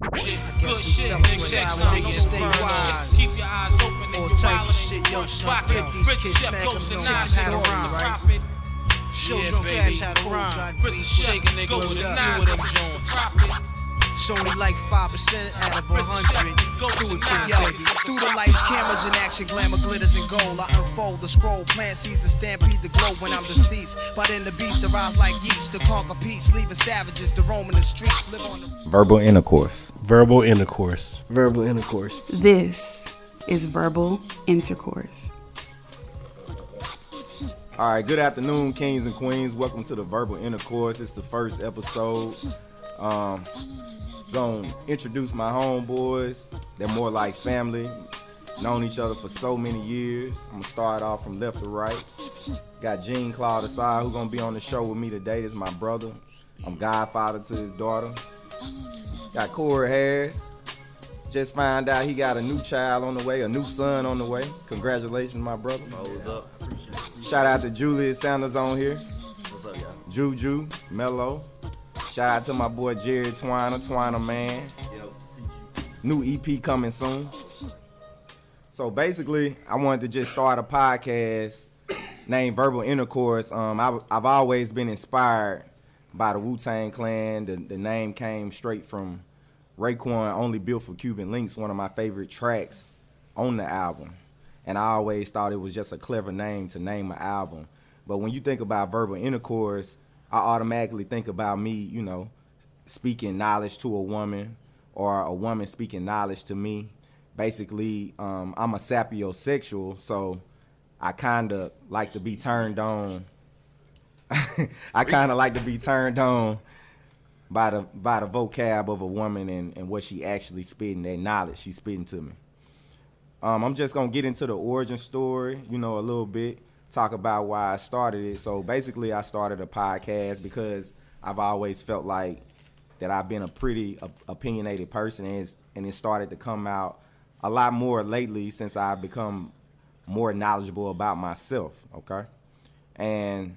Good shit, nigga. Check some no further. Keep your eyes open and your wallet and your front pocket. Prison chef goes to nine stores the profit. Shows Yeah, baby. cash how to rhyme. Prison chef goes with to a nine few of them stores the joints. profit. It's only like 5% out of 100. goes Do it nine yo. Through the lights, cameras in action, glamour glitters and gold. I unfold the scroll, plant seeds to stampede the glow when I'm deceased. But in the beast, to rise like yeast, to conquer peace, leaving savages to roam in the streets, live on the Verbal intercourse. Verbal intercourse. Verbal intercourse. This is verbal intercourse. All right, good afternoon, kings and queens. Welcome to the Verbal Intercourse. It's the first episode. Um, gonna introduce my homeboys. They're more like family. Known each other for so many years. I'm gonna start off from left to right. Got Gene Claude Aside, who gonna be on the show with me today. This is my brother. I'm godfather to his daughter. Got Corey Harris. Just found out he got a new child on the way, a new son on the way. Congratulations, my brother. Shout out to Julius Sanders on here. What's up, y'all? Juju, Mello. Shout out to my boy Jerry Twiner, Twiner man. New EP coming soon. So basically, I wanted to just start a podcast named Verbal Intercourse. Um, I, I've always been inspired by the Wu Tang Clan. The, the name came straight from Raekwon, Only Built for Cuban Linx, one of my favorite tracks on the album. And I always thought it was just a clever name to name an album. But when you think about verbal intercourse, I automatically think about me, you know, speaking knowledge to a woman or a woman speaking knowledge to me. Basically, um, I'm a sapiosexual, so I kind of like to be turned on. I kind of like to be turned on by the by the vocab of a woman and, and what she actually spitting, that knowledge she's spitting to me. Um, I'm just gonna get into the origin story, you know, a little bit, talk about why I started it. So basically, I started a podcast because I've always felt like that I've been a pretty opinionated person, and, and it started to come out a lot more lately since I've become more knowledgeable about myself. Okay, and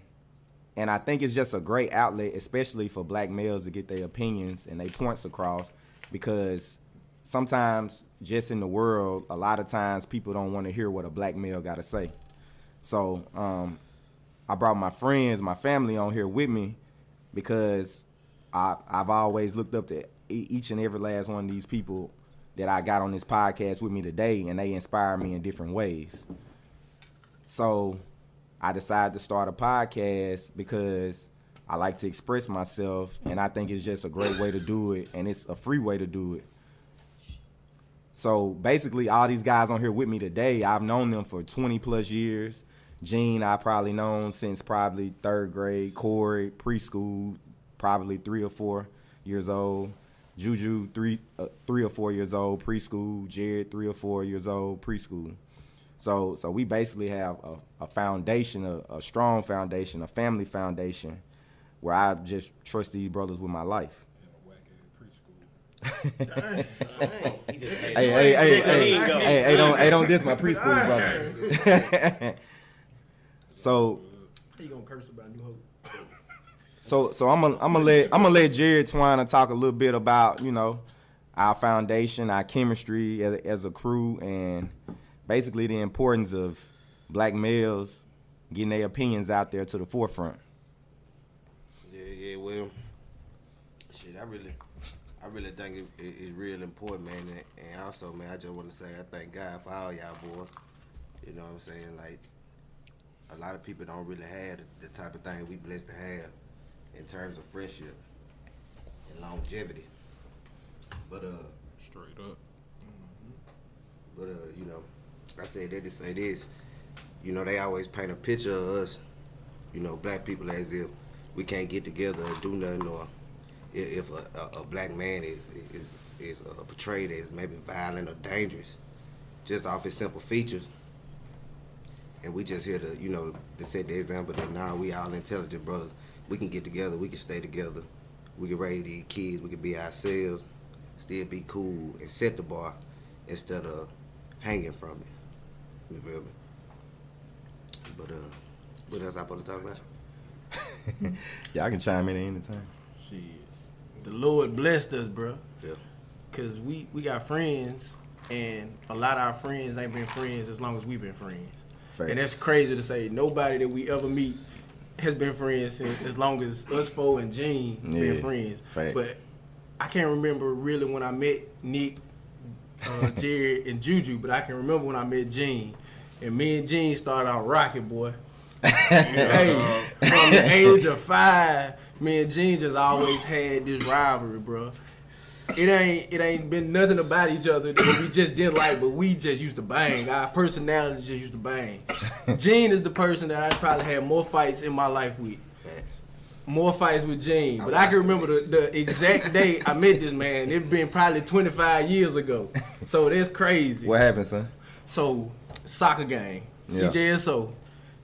and I think it's just a great outlet, especially for black males to get their opinions and their points across, because sometimes just in the world, a lot of times people don't want to hear what a black male got to say. So um, I brought my friends, my family on here with me because I, I've always looked up to each and every last one of these people that I got on this podcast with me today, and they inspire me in different ways. So I decided to start a podcast because I like to express myself, and I think it's just a great way to do it, and it's a free way to do it. So basically, all these guys on here with me today, I've known them for 20 plus years. Gene, I probably known since probably third grade. Corey, preschool, probably three or four years old. Juju, three, uh, three or four years old, preschool. Jared, three or four years old, preschool. So, so we basically have a, a foundation, a, a strong foundation, a family foundation, where I just trust these brothers with my life. He just, Hey, hey, hey, hey, hey, hey, don't, hey, don't diss my preschool brother. so, How you gonna curse about New Hope? so, so I'm gonna, I'm gonna let, I'm gonna let Jared Twine talk a little bit about, you know, our foundation, our chemistry as, as a crew, and basically the importance of black males getting their opinions out there to the forefront. Yeah, yeah, well, shit, I really, I really think it, it, it's real important, man. And, and also, man, I just want to say I thank God for all y'all boys. You know what I'm saying? Like, a lot of people don't really have the, the type of thing we blessed to have in terms of friendship and longevity. But uh, Straight up. But uh, you know, I said they just say this. You know, they always paint a picture of us, you know, black people as if we can't get together and do nothing, or i- if a, a, a black man is is is uh, portrayed as maybe violent or dangerous, just off his simple features. And we just here to, you know, to set the example that now we all intelligent brothers. We can get together. We can stay together. We can raise these kids. We can be ourselves. Still be cool and set the bar instead of hanging from it. You feel me? But uh, what else I supposed to talk about? Yeah, I can chime in at any time. Shit. The Lord blessed us, bro. Yeah. because we we got friends, and a lot of our friends ain't been friends as long as we've been friends. Fact. And that's crazy to say. Nobody that we ever meet has been friends since as long as us four and Gene Yeah. been friends. Fact. But I can't remember really when I met Nick, uh, Jared, and Juju, but I can remember when I met Gene. And me and Gene started out rocket, boy. hey, from the age of five, me and Gene just always had this rivalry, bro. It ain't it ain't been nothing about each other that we just didn't like, but we just used to bang. Our personalities just used to bang. Gene is the person that I probably had more fights in my life with. Facts. More fights with Gene. I But I can remember the, the exact day I met this man. It been probably 25 years ago. So that's crazy. What happened, son? So soccer game, Yeah. CJSO.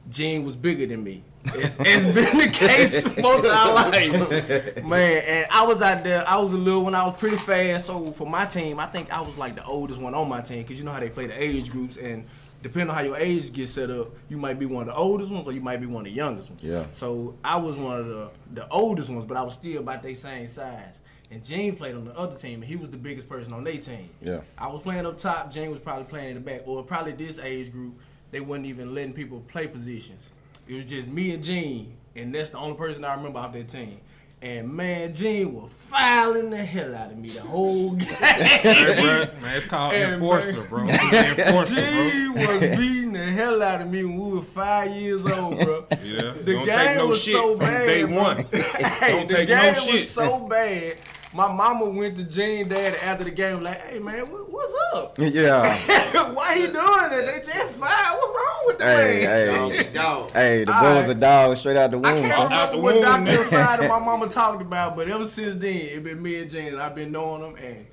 Gene was bigger than me. It's, it's been the case most of our life, man. And I was out there. I was a little when I was pretty fast. So for my team, I think I was like the oldest one on my team because you know how they play the age groups and. Depending on how your age gets set up, you might be one of the oldest ones or you might be one of the youngest ones. Yeah. So I was one of the the oldest ones, but I was still about their same size. And Gene played on the other team, and he was the biggest person on their team. Yeah. I was playing up top. Gene was probably playing in the back, or probably this age group. They wasn't even letting people play positions. It was just me and Gene, and that's the only person I remember off that team. And man, Gene was fouling the hell out of me the whole game. Hey, bro, man, it's called Hey, enforcer, bro. Enforcer, bro. Gene was beating the hell out of me when we were five years old, bro. Yeah. The Don't game take no was shit so from bad, day one. hey, Don't the take no game shit. was so bad. My mama went to Gene dad after the game like, "Hey man, what, what's up? Yeah. Why he doing it? They just fine. What's wrong with the hey, man?" hey. Dog, dog. Hey, the All boy was a dog straight out the womb. I can't son. Out remember the what womb, Dr. nigga. Side and my mama talked about, but ever since then, it been me and Gene, and I've been knowing him. And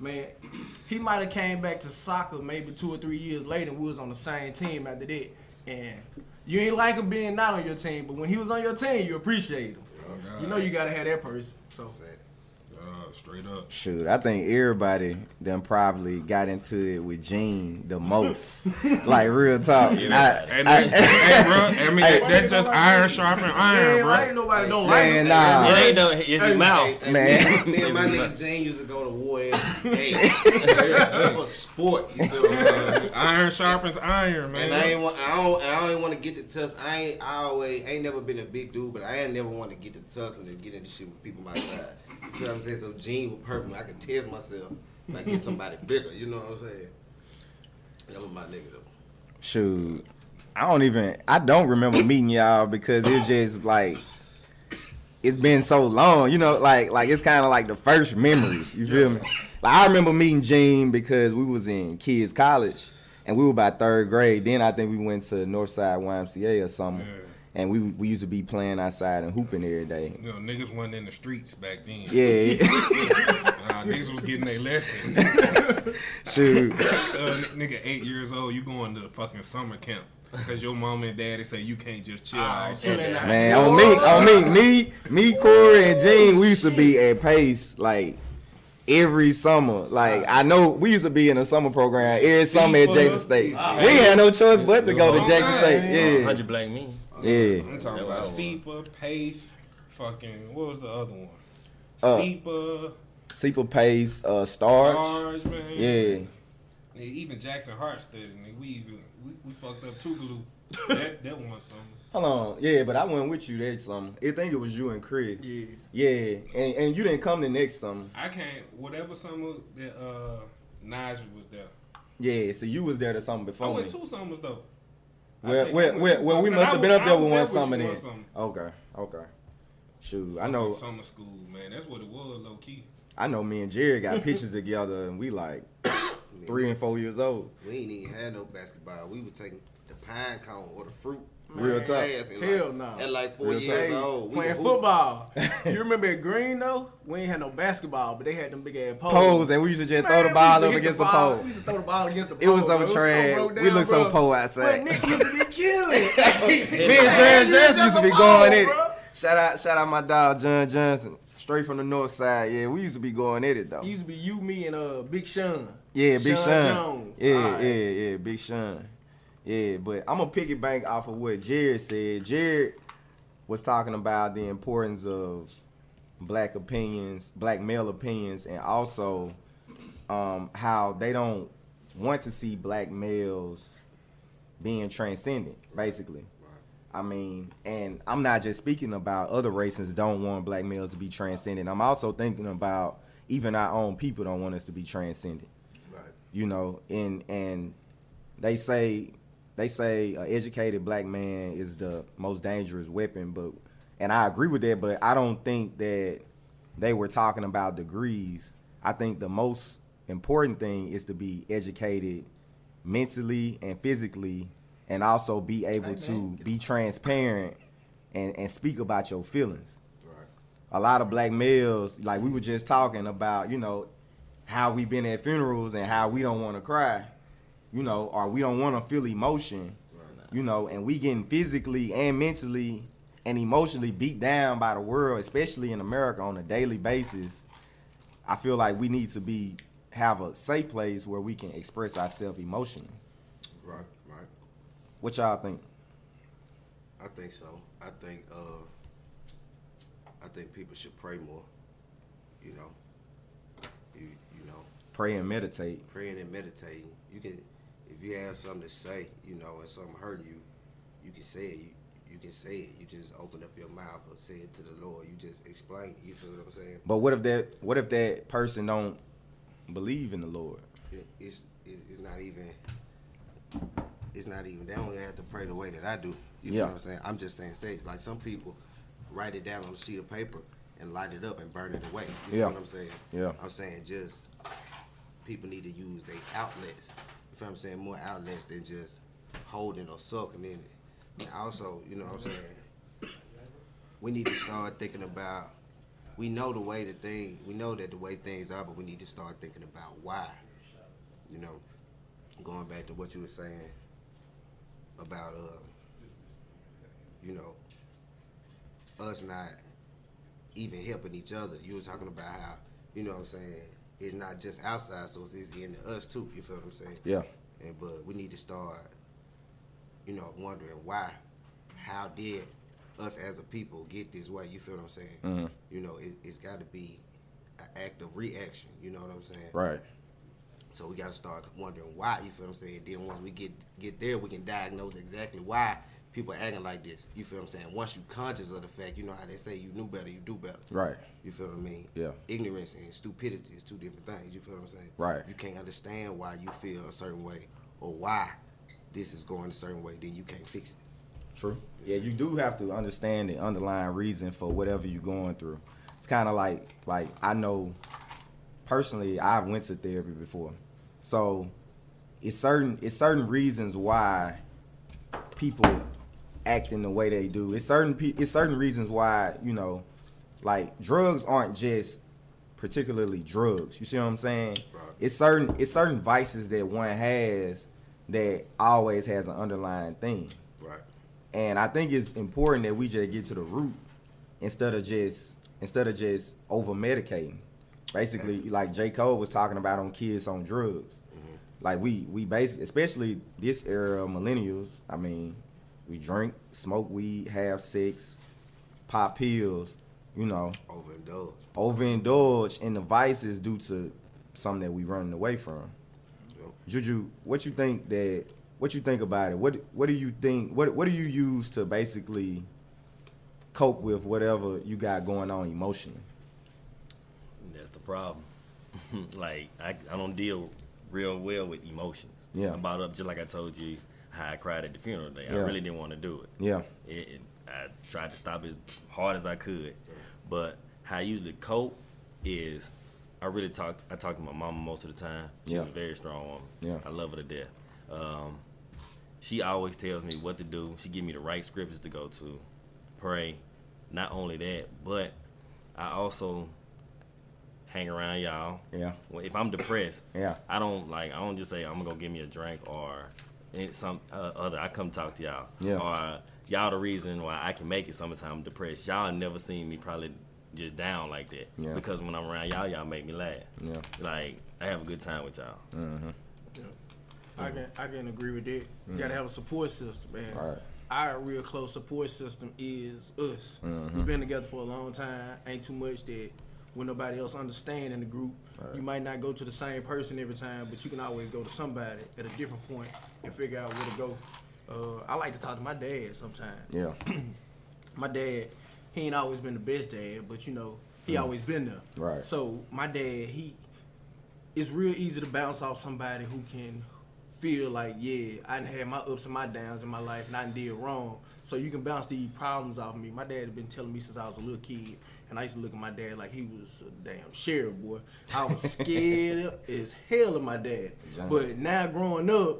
man, he might have came back to soccer maybe two or three years later. and We was on the same team after that, and you ain't like him being not on your team, but when he was on your team, you appreciate him. Oh, God. You know you gotta have that person. So straight up. Shoot, I think everybody done probably got into it with Gene the most. like real talk. Yeah. I- and I- then, hey, bro, I mean, Hey. that's just iron sharpening iron, man, bro. like nobody don't like Man, him. nah. It ain't no, it's his Hey, mouth. Hey, hey, Man. Me, me and my nigga Gene used to go to war every day for sport. You feel me? Iron sharpens iron, man. And I ain't want, I don't, I don't even want to get to tuss. I ain't, I always, ain't never been a big dude, but I ain't never want to get to tussling and get into shit with people my side. You feel what I'm saying? So Gene was perfect. I could test myself if I get somebody bigger. You know what I'm saying? That was my nigga though. Shoot, I don't even. I don't remember meeting y'all because it's just like it's been so long. You know, like like it's kind of like the first memories. You feel me? Like I remember meeting Gene because we was in kids college and we were about third grade. Then I think we went to Northside YMCA or something. Yeah. And we we used to be playing outside and hooping every day. You know, niggas wasn't in the streets back then. Yeah, Nah, niggas was getting their lesson. shoot. uh, n- nigga, eight years old, you going to fucking summer camp. Cause your mom and daddy say you can't just chill Ah, out. Man, on me, on me, me, me, Corey, and Gene, we used to be at Pace like every summer. Like I know we used to be in a summer program every summer at Jackson State. We had no choice but to go to Jackson State. Yeah, Hundred black me. Yeah. I'm talking about wow. SEPA, Pace, fucking, what was the other one? Uh, SEPA, Super Pace, uh, Starch. Stars, man. Yeah, Nigga, even Jackson Hartstead, nigga, we even, we, we fucked up Tougaloo. that, that one something. hold on. Yeah, but I went with you that summer. I think it was you and Craig. Yeah. Yeah, and and you didn't come the next summer. I can't, whatever summer that uh, Nigel was there. Yeah, so you was there the summer I before went me. two summers though. I Well, well, well, well, we must have been up there with one summer then. Okay, okay. Shoot, I know. Summer school, man. That's what it was, low key. I know. Me and Jerry got pictures together, and we like three and four years old. We ain't even had no basketball. We were taking the pine cone or the fruit. Real Man, talk. Hell like, no. At like four Real years Hey, old, we playing hoop. football. you remember at Green though? We ain't had no basketball, but they had them big ass poles. Poles, and we used to just throw the ball up against hit the pole. We used to throw the ball against the pole. It was so bro. trash. low We down, looked so bro. pole But outside. Nick used to be killing. Me and Man, John Johnson used to be going ball, at bro. it. Shout out, shout out my dog John Johnson, straight from the north side. Yeah, we used to be going at it though. It used to be you, me, and uh Big Sean. Yeah, Big Sean Sean. Jones. Yeah, Alright. yeah, yeah, Big Sean. Yeah, but I'm gonna piggy bank off of what Jared said. Jared was talking about the importance of black opinions, black male opinions, and also um, how they don't want to see black males being transcendent, basically. I mean, and I'm not just speaking about other races don't want black males to be transcendent. I'm also thinking about even our own people don't want us to be transcendent. Right. You know, and and they say they say an educated black man is the most dangerous weapon, but and I agree with that, but I don't think that they were talking about degrees. I think the most important thing is to be educated mentally and physically and also be able to be transparent and, and speak about your feelings. Right. A lot of black males, like we were just talking about, you know, how we've been at funerals and how we don't want to cry, you know, or we don't want to feel emotion, you know, and we getting physically and mentally and emotionally beat down by the world, especially in America on a daily basis. I feel like we need to be have a safe place where we can express ourselves emotionally. Right. Right. What y'all think? I think so. I think uh I think people should pray more. You know. You you know, Pray and meditate. praying and meditating. You can if you have something to say, you know, and something hurting you, you can say it. You, you can say it. You just open up your mouth or say it to the Lord. You just explain. You feel what I'm saying? But what if that what if that person don't believe in the Lord? It, it's it, it's not even it's not even they don't have to pray the way that I do. You Yeah. know what I'm saying? I'm just saying say it. like some people write it down on a sheet of paper and light it up and burn it away. You Yeah. know what I'm saying? Yeah. I'm saying just people need to use their outlets. I'm saying? More outlets than just holding or sucking in it. And also, you know what I'm saying? We need to start thinking about we know the way the thing we know that the way things are, but we need to start thinking about why. You know, going back to what you were saying about uh you know us not even helping each other. You were talking about how, you know what I'm saying, it's not just outside so it's in us too, you feel what I'm saying? Yeah. And but we need to start, you know, wondering why, how did us as a people get this way? You feel what I'm saying? Mhm. You know, it, it's got to be an act of reaction. You know what I'm saying? Right. So we got to start wondering why. You feel what I'm saying? Then once we get get there, we can diagnose exactly why people acting like this. You feel what I'm saying? Once you conscious of the fact, you know how they say you knew better, you do better. Right. You feel what I mean? Yeah. Ignorance and stupidity is two different things. You feel what I'm saying? Right. If you can't understand why you feel a certain way or why this is going a certain way, then you can't fix it. True. Yeah, you do have to understand the underlying reason for whatever you're going through. It's kind of like like I know personally I've went to therapy before. So it's certain it's certain reasons why people act in the way they do. It's certain pe- it's certain reasons why, you know, like drugs aren't just particularly drugs. You see what I'm saying? Right. It's certain it's certain vices that one has that always has an underlying thing. Right. And I think it's important that we just get to the root instead of just instead of just over medicating. Basically, like J. Cole was talking about on kids on drugs. Mm-hmm. Like we we base especially this era of millennials. I mean, we drink, smoke weed, have sex, pop pills. You know, Overindulge. overindulge in the vices due to something that we running away from. Yep. Juju, what you think that what you think about it? What what do you think what what do you use to basically cope with whatever you got going on emotionally? That's the problem. like I, I don't deal real well with emotions. Yeah. I'm brought up just like I told you how I cried at the funeral day. I really didn't want to do it. Yeah. It, it. I tried to stop as hard as I could, but how I usually cope is I really talk. I talk to my mama most of the time. She's Yeah. a very strong woman. Yeah. I love her to death. Um, she always tells me what to do. She give me the right scriptures to go to, pray. Not only that, but I also hang around y'all. Yeah. Well, if I'm depressed, Yeah. I don't like. I don't just say I'm gonna go give me a drink or any- some uh, other. I come talk to y'all. Yeah. Or y'all the reason why I can make it. Sometimes I'm depressed. Y'all never seen me probably just down like that. Yeah. Because when I'm around y'all, y'all make me laugh. Yeah. Like I have a good time with y'all. Mm-hmm. Yeah. I can I can agree with that. You gotta have a support system, man. Right. Our real close support system is us. Mm-hmm. We've been together for a long time. Ain't too much that when nobody else understand in the group. You might not go to the same person every time, but you can always go to somebody at a different point and figure out where to go. Uh, I like to talk to my dad sometimes. Yeah. my dad, he ain't always been the best dad, but you know, he Mm. always been there. Right. So my dad, he, it's real easy to bounce off somebody who can feel like, yeah, I had my ups and my downs in my life and I did wrong. So you can bounce these problems off of me. My dad had been telling me since I was a little kid, and I used to look at my dad like he was a damn sheriff, boy. I was scared as hell of my dad. John. But now growing up,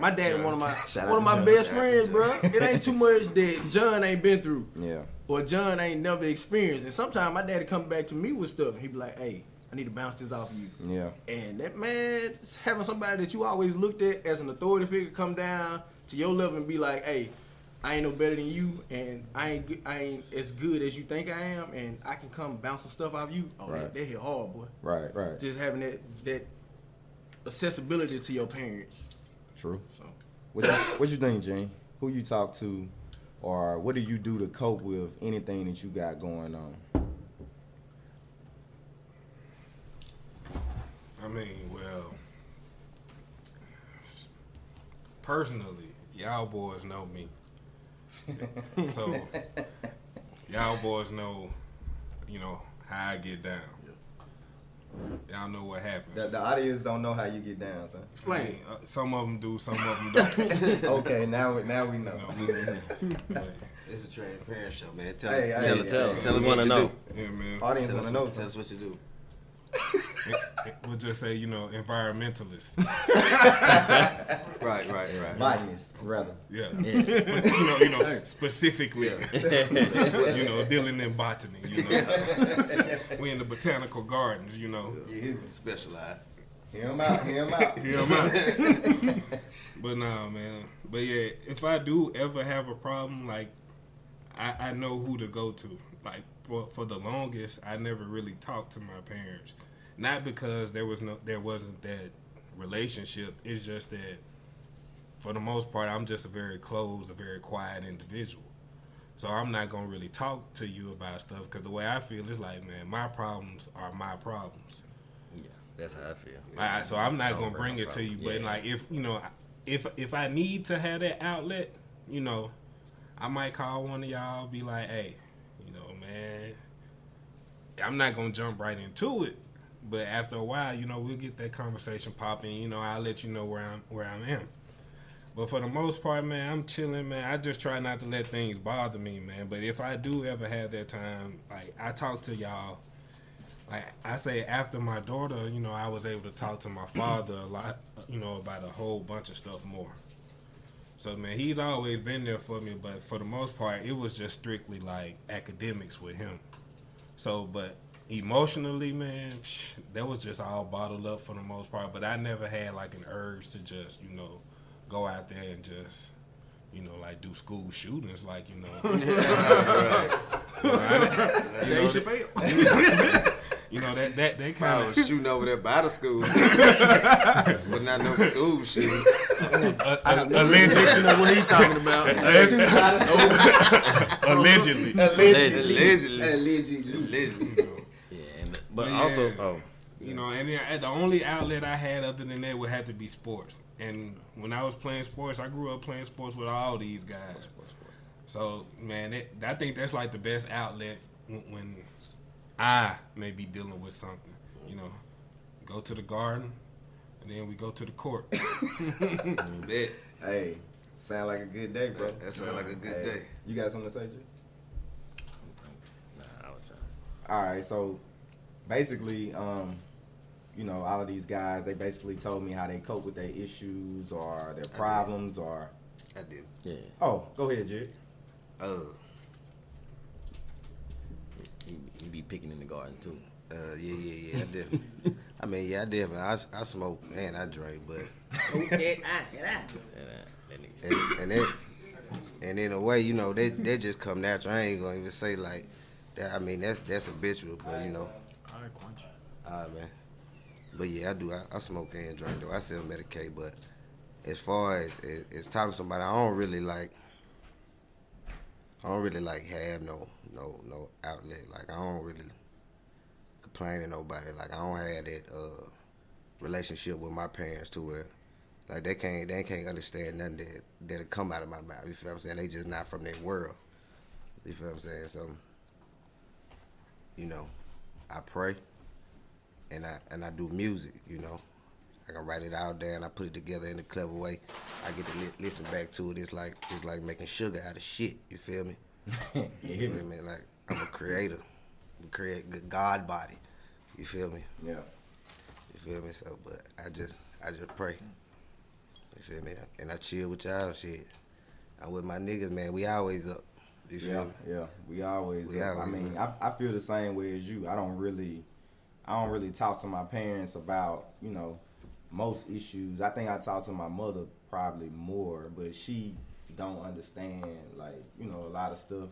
my dad is one of my Shout one of my John. best friends, bro. It ain't too much that John ain't been through Yeah. or John ain't never experienced. And sometimes my daddy come back to me with stuff and he be like, hey, I need to bounce this off of you. Yeah. And that man, having somebody that you always looked at as an authority figure come down to your level and be like, hey, I ain't no better than you, and I ain't I ain't as good as you think I am, and I can come bounce some stuff off you. Oh, Right. that, that hit hard, boy. Right. Right. Just having that that accessibility to your parents. True. So What you, what you think, Gene? Who you talk to, or what do you do to cope with anything that you got going on? I mean, well, personally, y'all boys know me. so, y'all boys know, you know, how I get down. Y'all know what happens. The, the audience don't know how you get down, son. I mean, uh, some of them do, some of them don't. okay, now we- now we know. You know, but, It's a transparent show, man. Tell Hey, us, hey, tell hey, us, tell tell, us. tell us what wanna you know. do. yeah, man. Audience Tell want to know tell us what you do. It- it- we'll just say, you know, environmentalist. Right, right, right. Botanist, rather. Yeah. Yeah. But, you know, you know, specifically, you know, dealing in botany. You know, we in the botanical gardens. You know, yeah, he me? Specialized. Hear him out. Hear him out. hear him out. but nah, man. But yeah, if I do ever have a problem, like I, I know who to go to. Like for for the longest, I never really talked to my parents. Not because there was no there wasn't that relationship. It's just that for the most part, I'm just a very closed, a very quiet individual. So I'm not gonna really talk to you about stuff because the way I feel is like, man, my problems are my problems. Yeah, that's how I feel. So I'm not gonna bring it to you, but Yeah. like if you know, if if I need to have that outlet, you know, I might call one of y'all, be like, hey, you know, man, I'm not gonna jump right into it, but after a while, you know, we'll get that conversation popping. You know, I'll let you know where I'm where I am. But for the most part, man, I'm chilling, man. I just try not to let things bother me, man. But if I do ever have that time, like I talk to y'all like I say after my daughter, you know, I was able to talk to my father a lot, you know, about a whole bunch of stuff more. So man, he's always been there for me, but for the most part, it was just strictly like academics with him. So, but emotionally, man, psh, that was just all bottled up for the most part. But I never had like an urge to just, you know, go out there and just, you know, like do school shootings, like you know. You know, I- you know, Dave that- you know that that that kind of shooting over there by the school. but not no school shooting. allegedly, You know what he talking about? allegedly. Allegedly. Allegedly. Allegedly. Yeah, and, but But also, yeah. oh, You know, and then the only outlet I had other than that would have to be sports. And when I was playing sports, I grew up playing sports with all these guys. So man, it, I think that's like the best outlet when, when I may be dealing with something. You know, go to the garden, and then we go to the court. Bet. Hey, sound like a good day, bro. That sound like a good Hey, day. You got something to say, G? nah, I was trying. All right, so basically, um, you know, all of these guys, they basically told me how they cope with their issues or their problems or. I did. Yeah, Oh, go ahead, Jig. Uh, he, he be picking in the garden too. uh, yeah, yeah, yeah. I did. I mean, yeah, I did. I, I smoke and I drink, but And, uh, that nigga- and, and it and in a way, you know, they they just come natural. I ain't gonna even say like that. I mean, that's that's habitual, but you know, All right, ah man. But yeah, I do. I, I smoke and drink though. I still medicate, but as far as as, as talking to somebody, I don't really like. I don't really like have no no no outlet. Like I don't really. complain to nobody. Like I don't have that uh, relationship with my parents to where like they can't they can't understand nothing that that'll come out of my mouth. You feel what I'm saying? They just not from that world. You feel what I'm saying? So you know, I pray and I and I do music, you know. I can write it out there and I put it together in a clever way. I get to li- listen back to it. It's like it's like making sugar out of shit. You feel me? You feel me? Like I'm a creator, I create God body. You feel me? Yeah. You feel me? So, but I just I just pray. You feel me? And I chill with y'all. Shit, I'm with my niggas, man. We always up. You feel Yeah, yeah. We always. We uh, I mean, I, I feel the same way as you. I don't really, I don't really talk to my parents about you know most issues. I think I talk to my mother probably more, but she don't understand like you know a lot of stuff,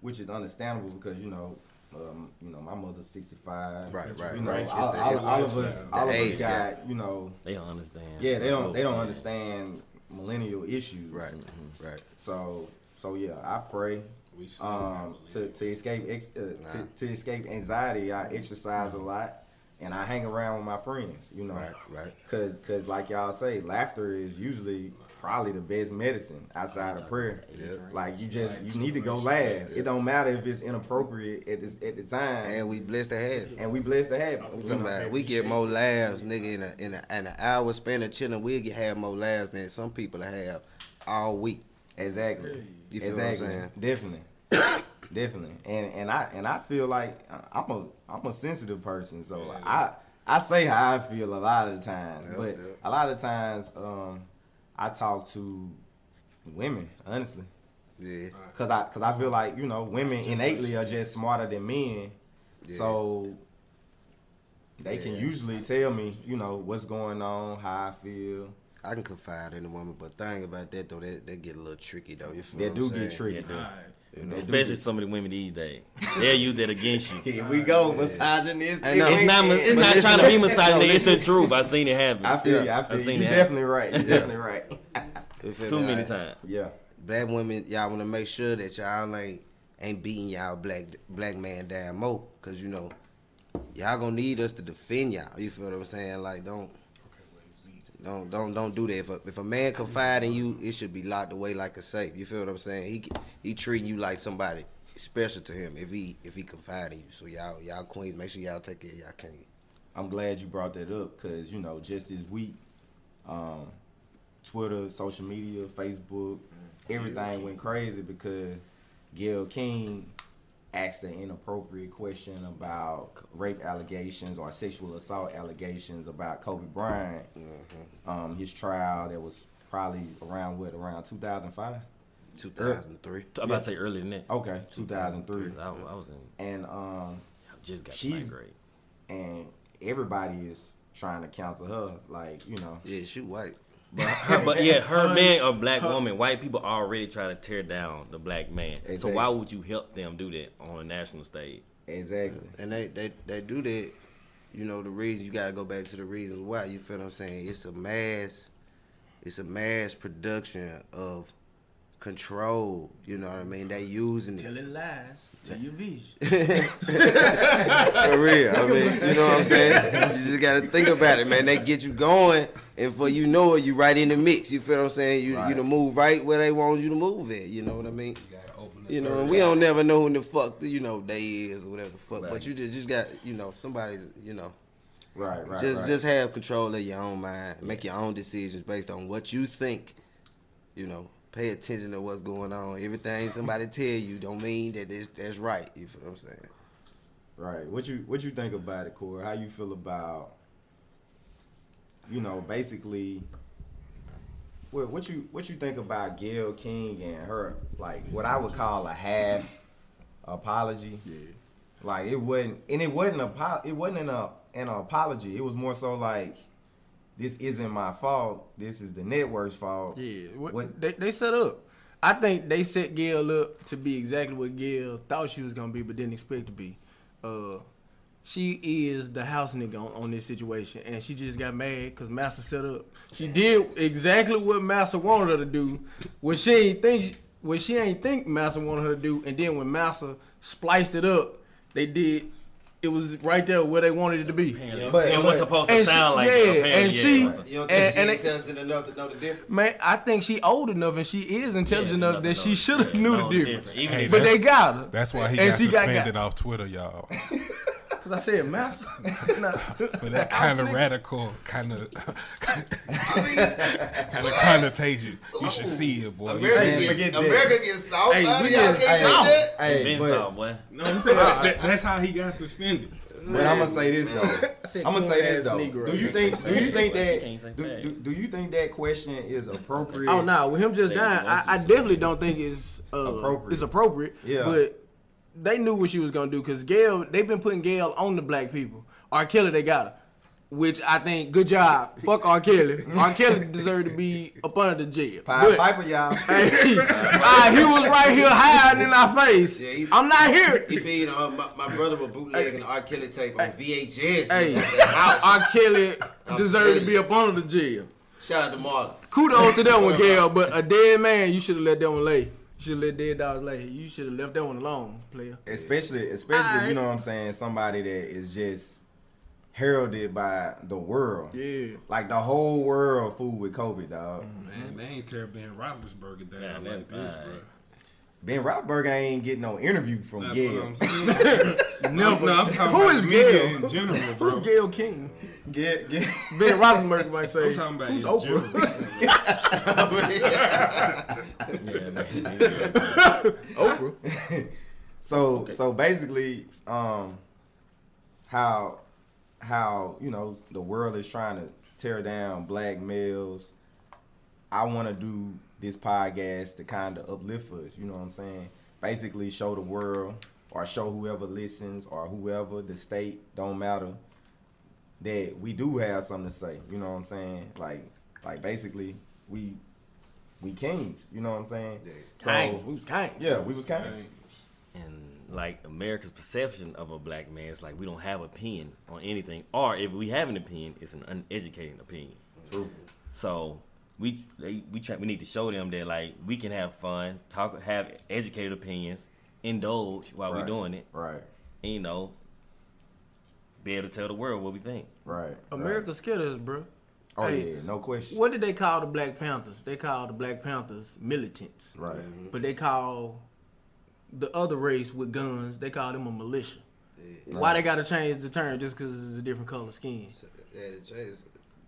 which is understandable because you know. Um, you know, my mother's 65. Right, right, You know, right. It's all, all- all of us, all of us age got, gap. you know, They don't understand. yeah, they don't, they don't understand millennial issues. Right, right. So, so yeah, I pray We um, to to escape ex, uh, Nah. to, to escape anxiety. I exercise a lot, and I hang around with my friends. You know, Right, right. Cause, cause like y'all say, laughter is usually probably the best medicine outside of prayer. Yeah. Like you just you need to go laugh. It don't matter if it's inappropriate at this at the time, And we blessed to have. it. and we blessed to have it. I'm about, we get more laughs, nigga, in a in a in an hour spent of chilling. We get have more laughs than some people have all week. Exactly. You feel what I'm exactly. saying? Definitely. Definitely. And and I and I feel like I- I'm a I'm a sensitive person, so Yeah, I I say how I feel a lot of the times, Yep, but yep. a lot of times um I talk to women, honestly. Yeah, Cause I, cause I feel like you know women innately are just smarter than men, Yeah. so they can usually tell me you know what's going on, how I feel. I can confide in a woman, but thing about that though, that that get a little tricky though. You feel They what do I'm get saying? tricky. Yeah, dude. You know? Especially some of the women these days. They'll use that against you. Here we go, misogynist. I know. It's not, it's not trying to be misogyny. No, it's the truth. I've seen it happen. I feel you. I I've feel you. seen You it definitely right. You're definitely right. Too many Like, times. Yeah. Black women, y'all want to make sure that y'all ain't ain't beating y'all black black man down more, cause you know y'all gonna need us to defend y'all. You feel what I'm saying? Like don't. Don't don't don't do that. If a, if a man confide in you, it should be locked away like a safe. You feel what I'm saying? He he treating you like somebody special to him if he if he confide in you. So y'all y'all queens, make sure y'all take care y'all king. I'm glad you brought that up because you know just this week, um, Twitter, social media, Facebook, everything went crazy because Gayle King asked an inappropriate question about rape allegations or sexual assault allegations about Kobe Bryant. Um, his trial that was probably around what around 2005. 2003. I'm about to say earlier than that. Okay, 2003. I, I was in. And um, I just got to She's- ninth grade. and everybody is trying to counsel her, like you know. Yeah, she white. But, her, but yeah, her man or black woman, white people already try to tear down the black man. So why would you help them do that on a national stage? Exactly. And they, they, they do that, you know, the reason you gotta go back to the reasons why, you feel what I'm saying? It's a mass it's a mass production of control, you know what I mean? They using it. Till it lies Till you vision. For real. I mean, you know what I'm saying? You just gotta think about it, man. They get you going and for you know it, you right in the mix. You feel what I'm saying? You you to move right where they want you to move at, you know what I mean? You gotta open the You know, and we don't never know who the fuck you know they is or whatever the fuck. Right. But you just just got you know somebody's you know Right, right, just right. just have control of your own mind. Make your own decisions based on what you think. You know, pay attention to what's going on. Everything somebody tell you don't mean that it's, that's right. You feel what I'm saying? right. What you what you think about it, Corey? How you feel about you know basically what what you what you think about Gayle King and her like what I would call a half apology? Yeah. Like it wasn't, and it wasn't a it wasn't an, an apology. It was more so like, this isn't my fault. This is the network's fault. Yeah, what, What- they they set up. I think they set Gayle up to be exactly what Gayle thought she was gonna be, but didn't expect to be. Uh, she is the house nigga on, on this situation, and she just got mad because Master set up. She did exactly what Master wanted her to do, what she ain't think what she ain't think Master wanted her to do, and then when Master spliced it up, they did it was right there where they wanted it to be. But- it was supposed to sound she- like yeah, apparently, and she- it wasn't. You don't And- think and she it- intelligent enough to know the difference? Man, I think she old enough and she is intelligent Yeah, enough that she should have knew the difference. Even Hey, But they got her. That's why he And got she got- suspended got- off Twitter, y'all. Cause I said master. nah. For that kind of radical kind of kind of connotation. You should see it, boy. You America should see forget gets, that. America gets soft. Hey, we of y'all just- can't hey, say that. Hey, Been but, soft, boy. No, I'm saying that, that's how he got suspended. but I'm gonna say this though. I said I'm gonna say this though. Negro. Do you think? Do you think that? Do, do, do you think that question is appropriate? Oh no, with him just Say dying, I, I definitely don't think it's uh, Appropriate. It's appropriate. Yeah. But they knew what she was gonna do because Gayle, they've been putting Gayle on the black people. R. Kelly, they got her. Which I think, good job. Fuck R. Kelly. R. Kelly deserved to be up under the jail. Pied Piper, y'all. Hey, ah, he was right here hiding in our face. Yeah, he- I'm not here. He beat uh, my, my brother was bootlegging the R. Kelly tape on VHS. Hey, at the house. R. Kelly deserved to be up under the jail. Shout out to Marlon. Kudos to that one, Gayle. But a dead man, you should have let that one lay. You should have let dead dogs lay. You should have left that one alone, player. especially especially Aight. you know what I'm saying somebody that is just heralded by the world. Yeah. Like the whole world fool with Kobe, dog. Man, they ain't tear Ben Roethlisberger down Yeah, like man, this, alright. bro. Ben Roethlisberger ain't getting no interview from That's Gayle. what I'm saying. No, I'm talking Who about is Gayle? in general, bro. Who's Gayle King? Get get. Ben Roethlisberger might say. I'm talking about Who's in Oprah? Yeah, man. Oprah. So so basically, um, how how you know the world is trying to tear down black males. I want to do this podcast to kind of uplift us. You know what I'm saying? Basically, show the world or show whoever listens or whoever the state don't matter that we do have something to say. You know what I'm saying? Like like basically we we kings. You know what I'm saying? So Kings. We was kings. yeah, we was kings. and like America's perception of a black man is like we don't have a opinion on anything, or if we have an opinion, it's an uneducated opinion. True. So we they, we try we need to show them that like we can have fun, talk, have educated opinions, indulge while Right. we're doing it, Right. and you know, be able to tell the world what we think. Right. America scared us, bro. Oh Hey, yeah, no question. What did they call the Black Panthers? They called the Black Panthers militants. Right. Mm-hmm. But they call the other race with guns, they call them a militia. Why they gotta change the term just because it's a different color skin? Yeah, the Jays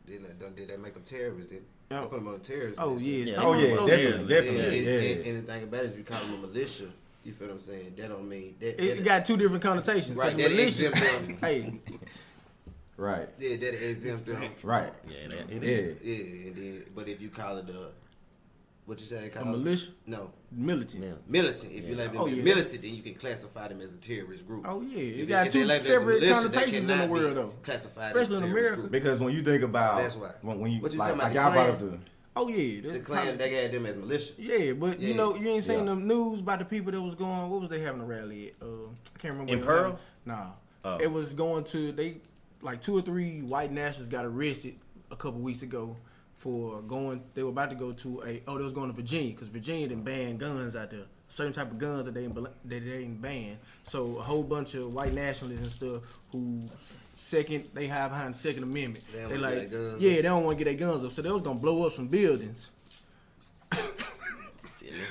didn't did they make them terrorists? Didn't Yeah. Oh, put them on terrorists? Oh yeah, Yeah. Oh yeah, those- definitely, And, definitely. and, Yeah. and, and the thing about it is, you call them a militia, you feel what I'm saying? That don't mean that. It that- got two different connotations. Right, the that militia- exempt them. hey, Right. Yeah, that exempt them. Right. Yeah, that, it Yeah. is. Yeah, and then but if you call it a what you say they a call it? militia, No, militant. Yeah. militant. If you Yeah. let them Oh, be yeah. militant, then you can classify them as a terrorist group. Oh yeah, If it got two label it as a separate militia, connotations in the world though. Classified Especially as a in America. group. Because when you think about That's why. when, when you What you like, talking like about, y'all the brought up the Oh yeah, The Klan they had them as militia. Yeah, but you know, you ain't seen Yeah. the news about the people that was going. What was they having a rally at? Uh, I can't remember. In Pearl? was having. Nah, Oh. it was going to they like two or three white nationalists got arrested a couple weeks ago for going. They were about to go to a. Oh, they was going to Virginia because Virginia didn't ban guns out there. Certain type of guns that they ain't bel- that they didn't ban. So a whole bunch of white nationalists and stuff who second they hide behind the Second Amendment. They don't They like get their guns yeah, they don't want to get their guns up. So they was gonna blow up some buildings.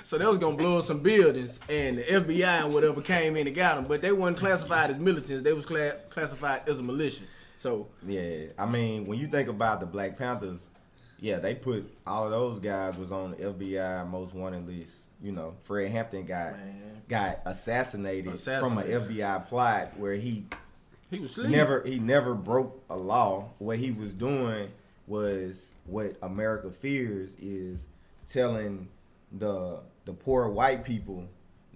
So they was gonna blow up some buildings, and the FBI and whatever came in and got them, but they weren't classified as militants. They was class- classified as a militia. So yeah. I mean, when you think about the Black Panthers, yeah, they put all of those guys was on the FBI most wanted list. You know, Fred Hampton got Man. got assassinated, from an FBI plot where he he was sleep. never he never broke a law. What he was doing was what America fears is telling the the poor white people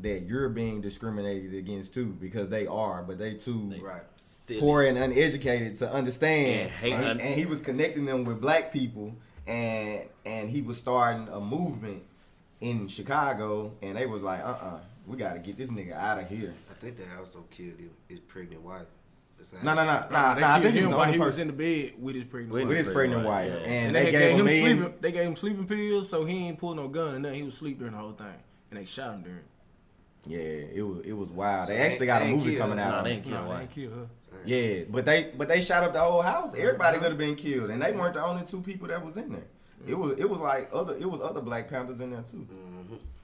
that you're being discriminated against too because they are, but they too Right. Silly. poor and uneducated to understand. And hate And he, un- and he was connecting them with black people, and and he was starting a movement in Chicago, and they was like, uh uh we got to get this nigga out of here. I think they also killed his, his pregnant wife. Besides- No, no, no, nah, nah. I killed think he was the only he was in the bed with his pregnant With wife. with his pregnant wife, Yeah. and, And they, they, gave, gave him him million. sleeping. They gave him sleeping pills, so he ain't pull no gun and nothing. He was sleep during the whole thing, and they shot him during. Yeah, it was it was wild. So they they actually got a movie coming her. out. Nah, on they it. ain't kill No, they wife. ain't kill her. Yeah, but they but they shot up the whole house. Uh-huh. Everybody could have been killed, and they weren't the only two people that was in there. It was it was like other it was other Black Panthers in there too. Mm-hmm.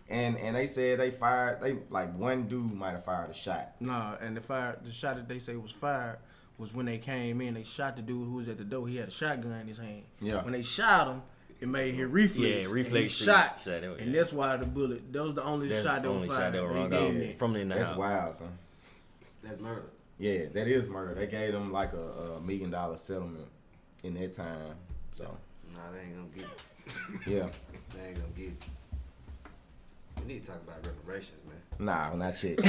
And and they said they fired they like one dude might have fired a shot. Nah, and the fire, the shot that they say was fired was when they came in. They shot the dude who was at the door. He had a shotgun in his hand. Yeah. When they shot him, it made his reflex. Yeah, and reflex he shot. shot, Shot it, and yeah. that's why the bullet. That was the only That's shot that only was shot fired. that They wrong gave from in the That's house. wild, son. That's murder. Yeah, that is murder. They gave them like a, a million dollar settlement in that time. So Nah, they ain't gonna get it. yeah, They ain't gonna get it. We need to talk about reparations, man. nah, not yet.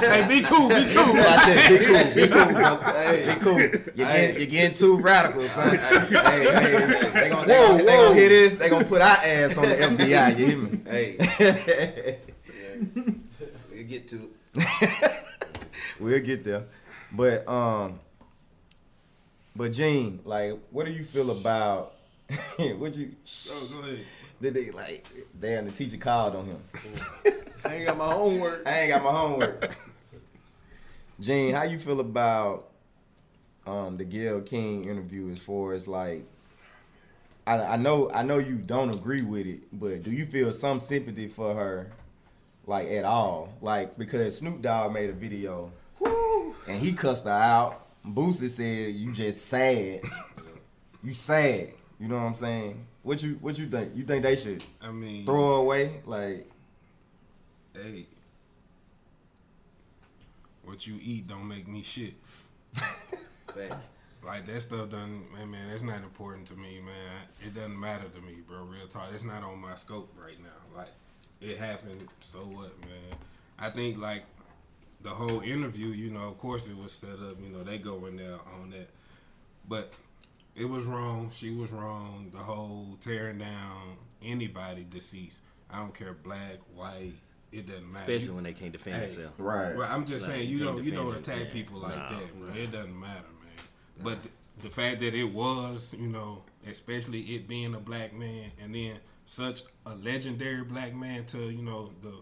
Hey, be cool, be cool. Not yet. Be cool, be cool, bro. Hey, be cool. You're getting, you're getting too radical, son. hey, hey, they gonna, they, gonna, they gonna hear this. They gonna put our ass on the FBI. You hear me? Hey, yeah. we'll get to it. we'll get there. But um, but Gene, like, what do you feel about what you? Oh, go ahead. Did they like? Damn, the teacher called on him. I ain't got my homework. I ain't got my homework. Gene, how you feel about um the Gayle King interview as far as like I, I know I know you don't agree with it, but do you feel some sympathy for her like at all? Like because Snoop Dogg made a video and he cussed her out. Boosie said you just sad. You sad. You know what I'm saying? What you what you think? You think they should I mean, throw away? Like hey, what you eat don't make me shit. Like that stuff done, man, man, that's not important to me, man. It doesn't matter to me, bro. Real talk. It's not on my scope right now. Like it happened, so what, man? I think like the whole interview, you know, of course it was set up, you know, they go in there on that. But it was wrong. She was wrong. The whole tearing down anybody deceased. I don't care black, white. It doesn't matter. Especially You- when they can't defend Hey, themselves. right. Well, I'm just Like, saying, you you don't, you don't attack yeah. people like No. that, bro. It doesn't matter, man. But th- the fact that it was, you know, especially it being a black man, and then such a legendary black man to, you know, the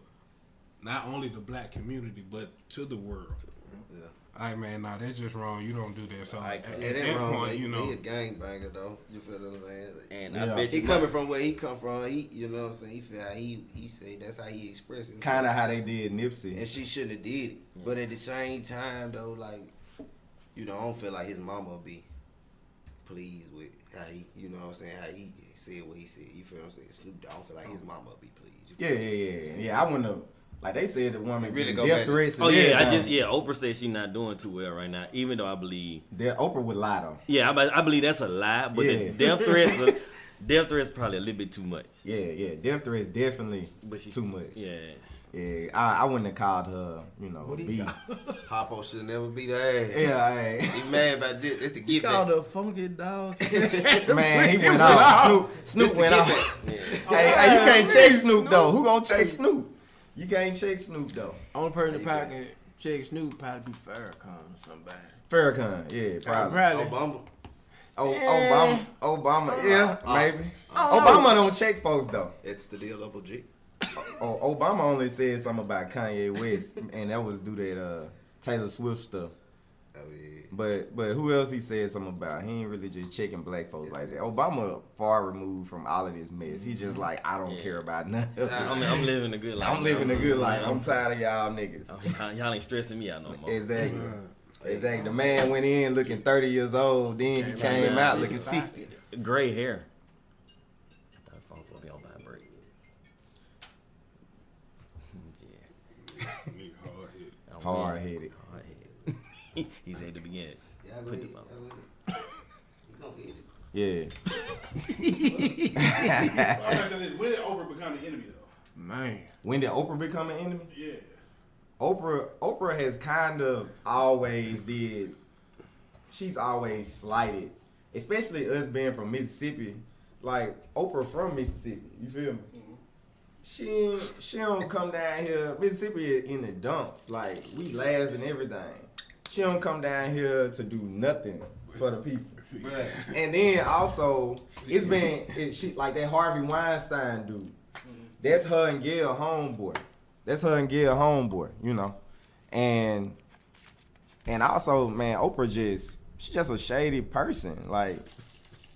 not only the black community but to the world. Yeah. All right, man. Nah, that's just wrong. You don't do that. So I- at, Yeah, at that that wrong. point, but you know, he a gangbanger though. You feel what I'm saying? And Yeah. I bet He you coming from where he come from. He, you know what I'm saying. He feel how he he say that's how he express it. kind of how they did Nipsey. And she shouldn't have did it. But at the same time though, like, you know, I don't feel like his mama will be pleased with how he, you know what I'm saying, how he said what he said. You feel what I'm saying? Snoop Dogg, I don't feel like his mama will be pleased. Yeah, yeah, yeah, yeah. I wouldn't have. Like they said, the woman Really really go death back- threats. Oh yeah, I just yeah. Oprah said she's not doing too well right now. Even though I believe, That Oprah would lie though. yeah, I, I believe that's a lie. But Yeah. the death threats, are, death threats probably a little bit too much. Yeah, yeah. Death threats definitely But she, too much. Yeah, Yeah, I, I wouldn't have called her, you know, What he B. got? Popo should never be her ass. Yeah, hey. He mad about this. That's the He get called back. her a funky dog. man, he went off. Snoop, Snoop went get off. back. Hey, hey, you can't check Snoop though. Who gonna check Snoop? You can't check Snoop though. Only person Hey, that probably can check Snoop probably be Farrakhan or somebody. Farrakhan, yeah, probably. Probably. Obama. Oh, Yeah. Obama, Obama, yeah, Uh, maybe. I don't Obama don't check folks though. It's the deal, Double G. Oh, Obama only said something about Kanye West, and that was due that uh, Taylor Swift stuff. Oh yeah. But but who else he said something about? He ain't really just checking black folks like that. Obama far removed from all of this mess. He's just like I don't Yeah. care about nothing. I'm, I'm living a good life. I'm living a good life. I'm tired of y'all niggas. I'm- y'all ain't stressing me out no more. Exactly. Exactly. The man went in looking 30 years old, then he came out looking 60. Gray hair. I thought the phone would be on vibrate. yeah. nigga hard hit. I'm Hard weird. headed. Hard headed. he said to begin. Y'all go Put ahead. the phone. Y'all go ahead. You gonna get it. Yeah. I'm asking this, when did Oprah become the enemy though? Man. when did Oprah become an enemy? Yeah. Oprah Oprah has kind of always did she's always slighted. Especially us being from Mississippi. Like Oprah from Mississippi, you feel me? Mm-hmm. She ain't- she don't come down here. Mississippi is in the dumps. Like we last and everything. She don't come down here to do nothing for the people. Bruh. And then also, it's been it, she like that Harvey Weinstein dude. That's her and Gayle homeboy. That's her and Gayle homeboy. You know, and And also, man, Oprah just she's just a shady person. Like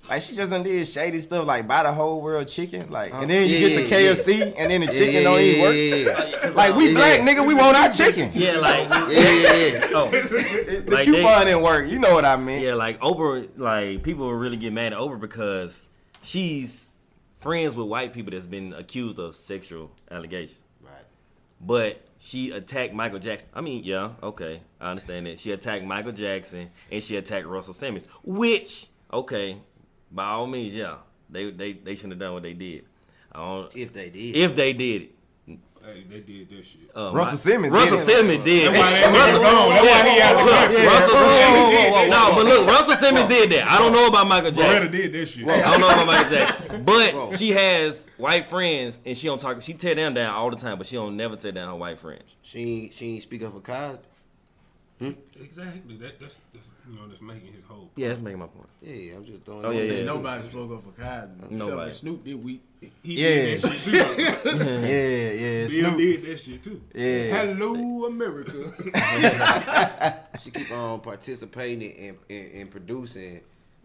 like she just done did shady stuff like buy the whole world chicken. Like and then you Yeah, get to yeah, KFC and then the chicken yeah, don't even work. yeah, yeah. Cause, Like we black nigga, we want our chicken. Yeah, like Yeah, yeah, yeah. oh, The like coupon they, didn't work. You know what I mean? yeah, like Oprah. Like people will really get mad at Oprah because she's friends with white people that's been accused of sexual allegations. Right. But she attacked Michael Jackson. I mean, yeah, okay, I understand that. She attacked Michael Jackson and she attacked Russell Simmons, which, okay, by all means, yeah, they they, they shouldn't have done what they did. I don't, If they did. if they did it. Hey, they did that shit. Uh, Russell Simmons Russell. Simmons did. That's why that Russell, gone. That's why he out the country. Russell Whoa, whoa, Simmons. No, but look, Russell Simmons did that. I don't know about Michael Beretta Jackson. did that shit. I don't know about Michael Jackson. But Whoa. she has white friends and she don't talk. She tear them down all the time, but she don't never tear down her white friends. She ain't, she ain't speak up for Cosby. Hmm? Exactly. That, that's, that's you know that's making his whole. Yeah, that's making my point. Yeah, I'm just throwing. Oh, it yeah, yeah. there, too. Nobody spoke up for Cosby. Nobody. for Snoop did we. He Yeah. did that shit too. Yeah, yeah. Bill Snoop. did that shit too. Yeah. Hello America. She keep on participating in, in, in producing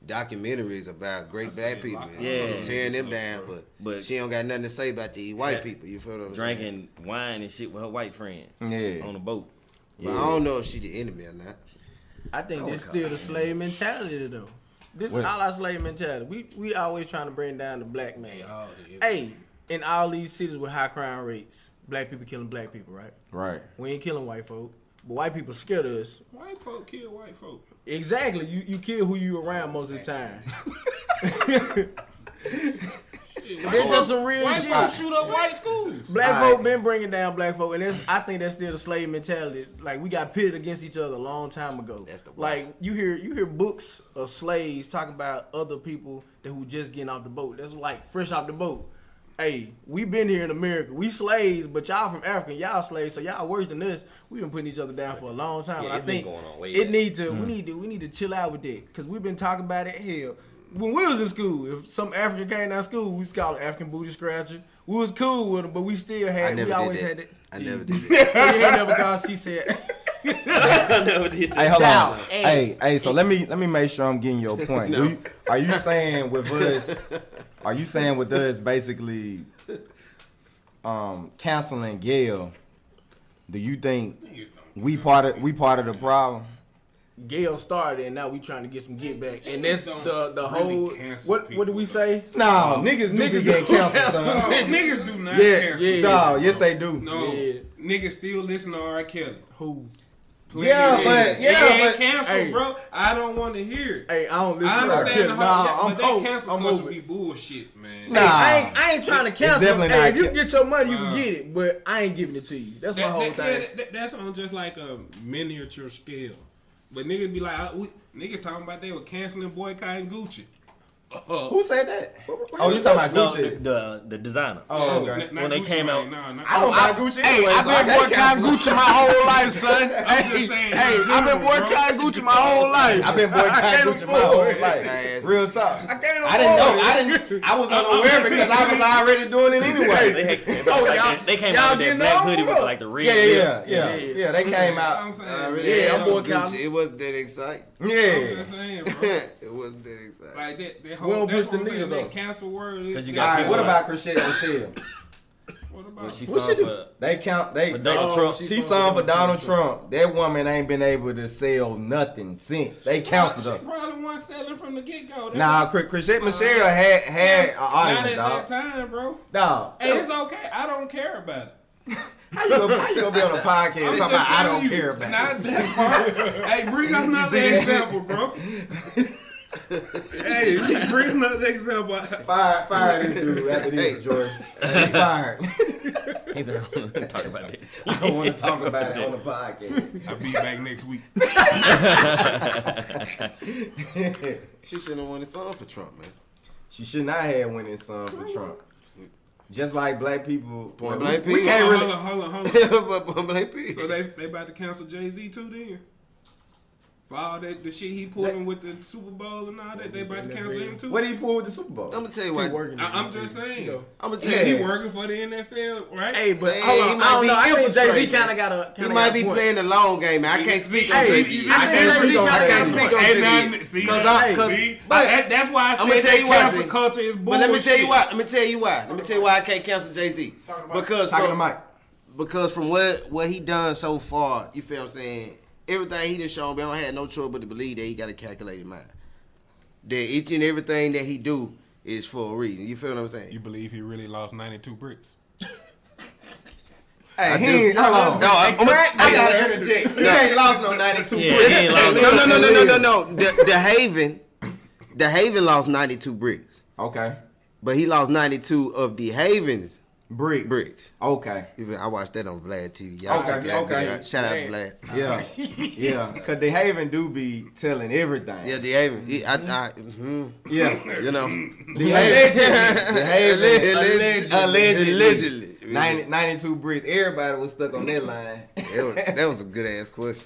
documentaries about great black people and, Yeah. and tearing them down, but, But- she don't got nothing to say about the white people. You feel what I'm saying? Drinking wine and shit with her white friend Yeah. on the boat. But I don't know if she the enemy or not. I think this still the slave mentality though. This What? is all our slave mentality. We we always trying to bring down the black man. Oh. Hey, in all these cities with high crime rates, black people killing black people, right? Right. We ain't killing white folk, but white people scared of us. White folk kill white folk. Exactly. You you kill who you around most of the time. Shit, This just some real White shit. folks shoot up white schools. Black Alright. folk been bringing down black folk, and that's, I think that's still the slave mentality. Like we got pitted against each other a long time ago. That's the way. like you hear you hear books of slaves talking about other people that who just getting off the boat. That's like fresh off the boat. Hey, we been here in America. We slaves, but y'all from Africa. Y'all slaves, so y'all worse than us. We been putting each other down for a long time. Yeah, and I it's been think going on way it back. need to. We hmm. need to. We need to chill out with that because we've been talking about it. Hell, when we was in school, if some African came down school, we used to call it African booty scratcher. We was cool with them, but we still I had. never We always did had that. it. I never did that. so you ain't never called. She said. Hey, hold Now, on. hey. Hey, hey. So let me let me make sure I'm getting your point. No. You, are you saying with us? Are you saying with us basically, um, canceling Gayle? Do you think we part of we part of the problem? Gayle started, and now we trying to get some get back, and that's the the whole. cancel What what did people, we say? No, niggas niggas get canceled. son. No, niggas do not Yeah, cancel. yeah. no, yes they do. No, Yeah. niggas still listen to R. Kelly. Who? Yeah, but yeah, Nigga ain't but canceled, hey. bro. I don't want to hear it. Hey, I don't listen I to understand that. the whole, Nah, that, I'm but that over- cancel I'm culture be bullshit, man. Nah. Hey, I ain't, I ain't trying to cancel. definitely Hey, not if you ca- get your money, you Uh. can get it, but I ain't giving it to you. That's my whole that- thing. that- that- that's on just like a miniature scale. But niggas be like, I, we, niggas talking about they were canceling boycotting Gucci. Who said that? Oh, you talking about No, Gucci? the, the the designer. Oh, okay. N- not When they Gucci came out- nah, not I don't buy Gucci anyway. so I can't cancel. Gucci my whole life, son. I'm just saying, hey, in I've been general, bro. boycotting Gucci my whole life. I've been I boycotting can't Gucci my whole life. Real talk. I can't I didn't know. I didn't. I was unaware because I was already doing it anyway. They, Oh, y'all- they came out with that black hoodie with like the red. Yeah, yeah, yeah, yeah, yeah. They mm-hmm. came out. I'm saying, Yeah, had I'm some boycotting. It wasn't that exciting. I'm Yeah. just saying, bro. it wasn't that exciting. Like that, that We whole don't push the what I'm needle, though. cancel word. is- 'Cause you got right. What about Chrisette Michele? What When about she What sung she do? for They count. They For Donald they- Trump. She sung for Donald Trump. That woman ain't been able to sell nothing since. They canceled She her. probably wasn't selling from the get go. Nah, Chris- Chrisette Michele had had an audience. not at dog. that time, bro. No, Hey, it's okay. I don't care about it. How you gonna, how you gonna be on a podcast I'm talking about I don't you, care about it? Not that part. hey, bring up another example, bro. hey, bring another example. Fire, fire this dude after this, Jordan. He's fired. He said, I don't wanna talk about that. I don't want to talk about it on the podcast. I'll be back next week. She shouldn't have won the song for Trump, man. She should not have winning son for Trump. Just like black people. Point we- blank we, can't hold really. on, hold on, hold on. but but Black P. So they they about to cancel Jay Z too then? For all that the shit he pulling with the Super Bowl and all that, they about to cancel him too. What did he pull with the Super Bowl? I'm gonna tell you He what. working. I, I'm just saying. I'm gonna tell Yeah, tell he working for the NFL, right? Hey, but Hey, hold he on. might I don't be know. I think Jay Z kind of got a. He kinda might be point. playing the long game. Man. I can't speak on Hey, Jay-Z. I I can't can't speak speak on on. I can't Jay-Z. speak on Hey, Jay-Z. see, Cause I, cause, but that's why I I'ma said tell that you why, cancel G. culture is bullshit. But let me tell you why. Let me tell you why. Let me tell you why I can't cancel Jay Z. Because Talking to from, Mike. because from what what he done so far, you feel what I'm saying? Everything he done shown, me, I don't have no choice but to believe that he got a calculated mind. That each and everything that he do is for a reason. You feel what I'm saying? You believe he really lost 92 bricks? Hey, I he do. ain't, hold on. No, I- I'm a- I gotta interject. He ain't lost no 92 Yeah, bricks. he ain't lost no, no, no, no, no, no, no. The, DeHaven, the Haven lost 92 bricks, Okay. but he lost 92 of DeHaven's Bricks. bricks. Okay. You feel- I watched that on Vlad TV. Y'all Okay, check that okay. out. Shout out Man. Vlad. Yeah. yeah. Because the Haven do be telling everything. Yeah, DeHaven. He, I, I, mhm. Yeah. You know. DeHaven. the Haven. Allegedly. Allegedly. Allegedly. 90, 92 bricks. Everybody was stuck on that line. That was, that was a good ass question.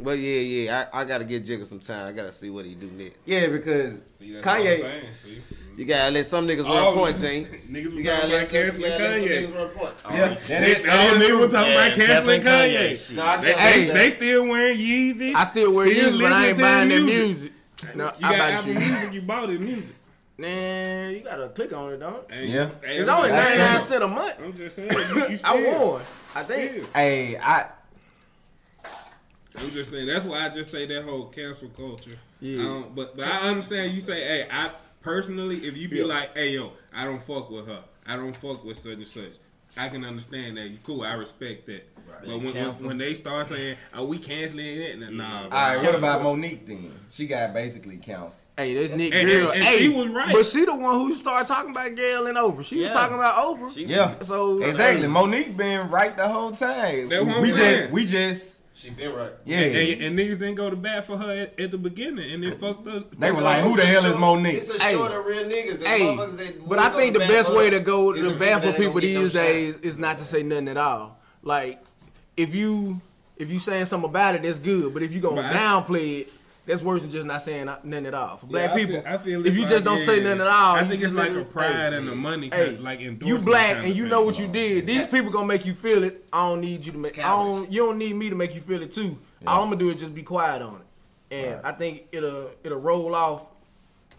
But yeah, yeah, I, I gotta get Jigga some time. I gotta see what he do next. Yeah, because See, that's what I'm Kanye. Saying, see? You gotta let some niggas Oh, run point, Gene. niggas You gotta let, about you canceling gotta let some Kanye. niggas run point. Oh, yeah, that They, is, oh, that is niggas true. was talking Yeah, about canceling canceling Kanye. Kanye. No, I They, can't they, do they that. still wearing Yeezy. I still wear Still Yeezy, but I ain't buying the that music. music. No, You I got buy the Apple shit. Music, you bought his music. Nah, you gotta click on it, dog. Hey, Yeah. hey, It's only 99 cents a month. I'm just saying, you, you still, I won. I think. still. Hey, I. I'm just saying that's why I just say that whole cancel culture. Yeah. I don't, but but I understand you say, hey, I personally, if you be Yeah. like, hey yo, I don't fuck with her, I don't fuck with such and such. I can understand that. You cool. I respect that. But when, when, when they start saying, "Are we canceling it?" Nah. bro. All right, what about Mo'Nique then? She got basically counts. Hey, this Nick And- girl. and- and hey, she was right. But she the one who started talking about Gayle and Oprah. She was talking about Oprah. She- Yeah. So Exactly. hey, Mo'Nique been right the whole time. That's what we just we just She been right. yeah. And, and niggas didn't go to bat for her at, at the beginning, and it fucked us. they were like, "Who the hell is Mo'Nique?" It's a Hey. short of real niggas. Hey, that but I think the best way to go to bat for people these them days is not to say nothing at all. Like if you if you saying something about it, that's good. But if you gonna But downplay it, that's worse than just not saying uh, nothing at all. For black Yeah, I people, feel- I feel if it's you like, just don't say nothing at all, I you think just it's like a pride hey, and the money, Hey, like you black and you know what you did. These people gonna make you feel it. I don't need you to make. I don't. You don't need me to make you feel it too. All I'm gonna do is just be quiet on it, and I think it'll it'll roll off,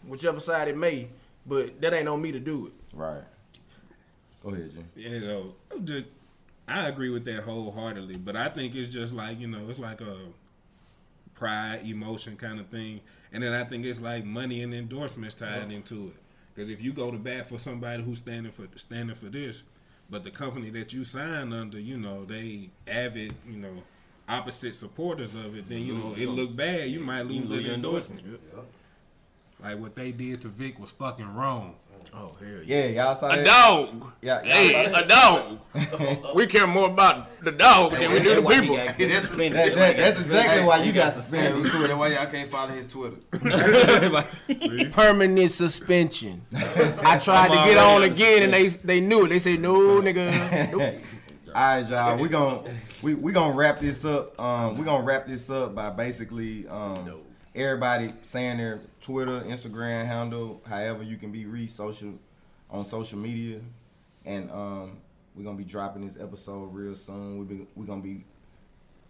whichever side it may. But that ain't on me to do it. Right. Go ahead, Jim. You know, I'm just I agree with that wholeheartedly, but I think it's just like you know, it's like a pride, emotion kind of thing, and then I think it's like money and endorsements tied into it. Because if you go to bat for somebody who's standing for standing for this, but the company that you signed under, you know, they avid, you know, opposite supporters of it, then you know it look bad. You might lose, lose your your endorsement. Like what they did to Vic was fucking wrong. Oh hell yeah! Yeah, y'all saw that. A dog. Yeah, Hey, a dog. we care more about the dog than we do the people. got. That- that- that's exactly why you got Hey, suspended. That's why y'all can't follow his Twitter. Permanent suspension. I tried to I'm get on on again, and they they knew it. They say no, nigga. Nope. All right, y'all. We gon' we we gonna wrap this up. Um, we gonna wrap this up by basically um everybody saying their Twitter, Instagram handle, however you can be reached social on social media, and um we're gonna be dropping this episode real soon. We be we gonna be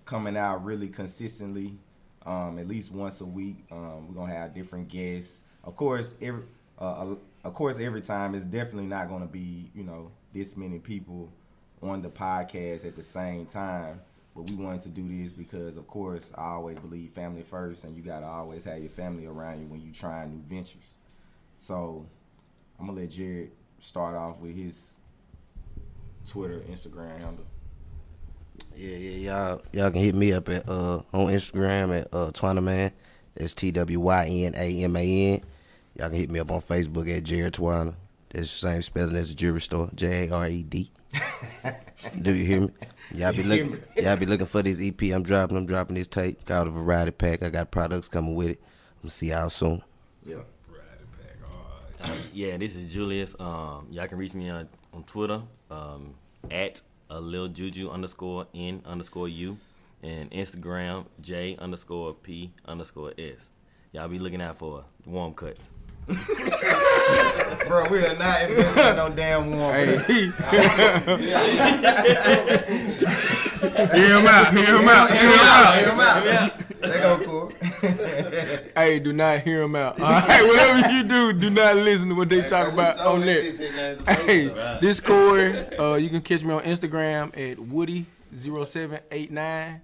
coming out really consistently, um, at least once a week. Um, we're gonna have different guests. Of course, every uh, of course every time it's definitely not gonna be you know this many people on the podcast at the same time. But we wanted to do this because, of course, I always believe family first, and you gotta always have your family around you when you try new ventures. So I'm gonna let Jared start off with his Twitter, Instagram handle. Yeah, yeah, y'all y'all can hit me up at uh on Instagram at uh Twynaman. That's T W Y N A M A N. Y'all can hit me up on Facebook at Jared Twana. That's the same spelling as the jewelry store. J A R E D. Do you hear me? Y'all be looking y'all be looking for this EP I'm dropping. I'm dropping this tape called a variety pack. I got products coming with it. I'm gonna see y'all soon. Yeah. Yeah, this is Julius. Um, y'all can reach me on, on Twitter um, at a lil juju underscore n underscore u, and Instagram J underscore P underscore S. Y'all be looking out for warm cuts. Bro, we are not investing in no damn warm. Hey. Hear him out. Hear him out. Hear him out. Hear him out. They go cool. hey, do not hear them out. All right, whatever you do, do not listen to what they talk we about sold on that there. bitch in last Hey, Right. Discord, uh, you can catch me on Instagram at Woody0789,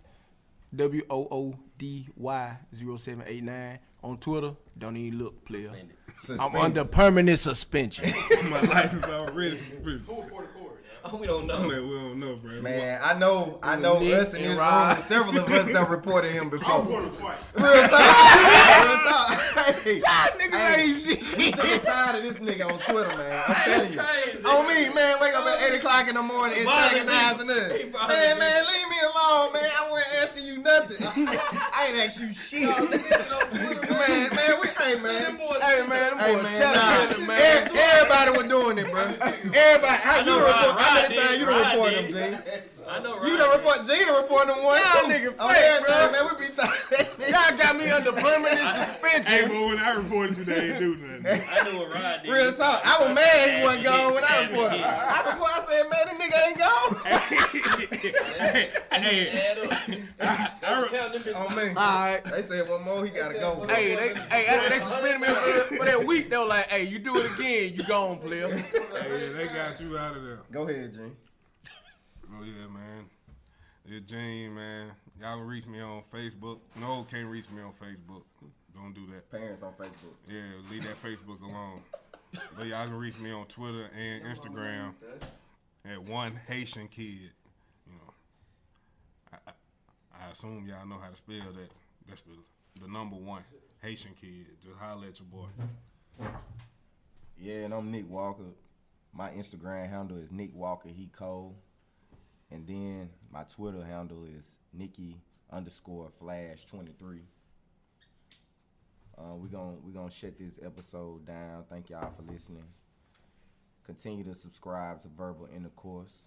W O O D Y 0789. On Twitter, don't even look, player. I'm under permanent suspension. My license is already suspended. Who reported Corey? Oh, we don't know. Man, we don't know, bro. Man, I know, I know Nick us in and this room, several of us done reported him I before. reported twice. Real talk. Real talk. Hey, niggas hey, ain't shit. I'm sick tired of this nigga on Twitter, man. I'm telling you. crazy. On me, man, wake up at 8 o'clock in the morning and Bothering antagonizing us. He bothering Man, man, leave me alone, man. I wasn't asking you nothing. I ain't asked you shit. man, man, we, hey, man. Hey, man, them Hey man, nah. man. Everybody was doing it, bro. Everybody, how you know done Rod- report? How Rod many did. you done Rod report did. them, G? I know. You Rod done report, G done report them once. Y'all nigga On oh, fake, everything, bro. man. We be talking. Y'all got me under permanent suspension. Hey, but when I reported you, they ain't do nothing. I knew what Rod did. Real talk. I was mad he wasn't gone when I reported. hit. I reported. I said, man, the nigga ain't gone. hey, Don't count them bitches. Oh, on me. All right. They said one more, he gotta go. Hey, they, hey, after they suspended me for, for that week, they were like, "Hey, you do it again, you gone, player." hey, they got you out of there. Go ahead, Gene. Oh yeah, man. It's Gene, man. Y'all can reach me on Facebook. No, can't reach me on Facebook. Don't do that. Parents on Facebook. Yeah, leave that Facebook alone. But y'all can reach me on Twitter and Instagram at one Haitian kid. You know, I, I, I assume y'all know how to spell that. That's the the number one Haitian kid. Just holler at your boy. Yeah, and I'm Nick Walker. My Instagram handle is Nick Walker He Cole. And then my Twitter handle is Nikki underscore flash 23. Uh, we're gonna we gonna shut this episode down. Thank y'all for listening. Continue to subscribe to Verbal Intercourse.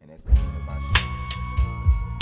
And that's the end of my show.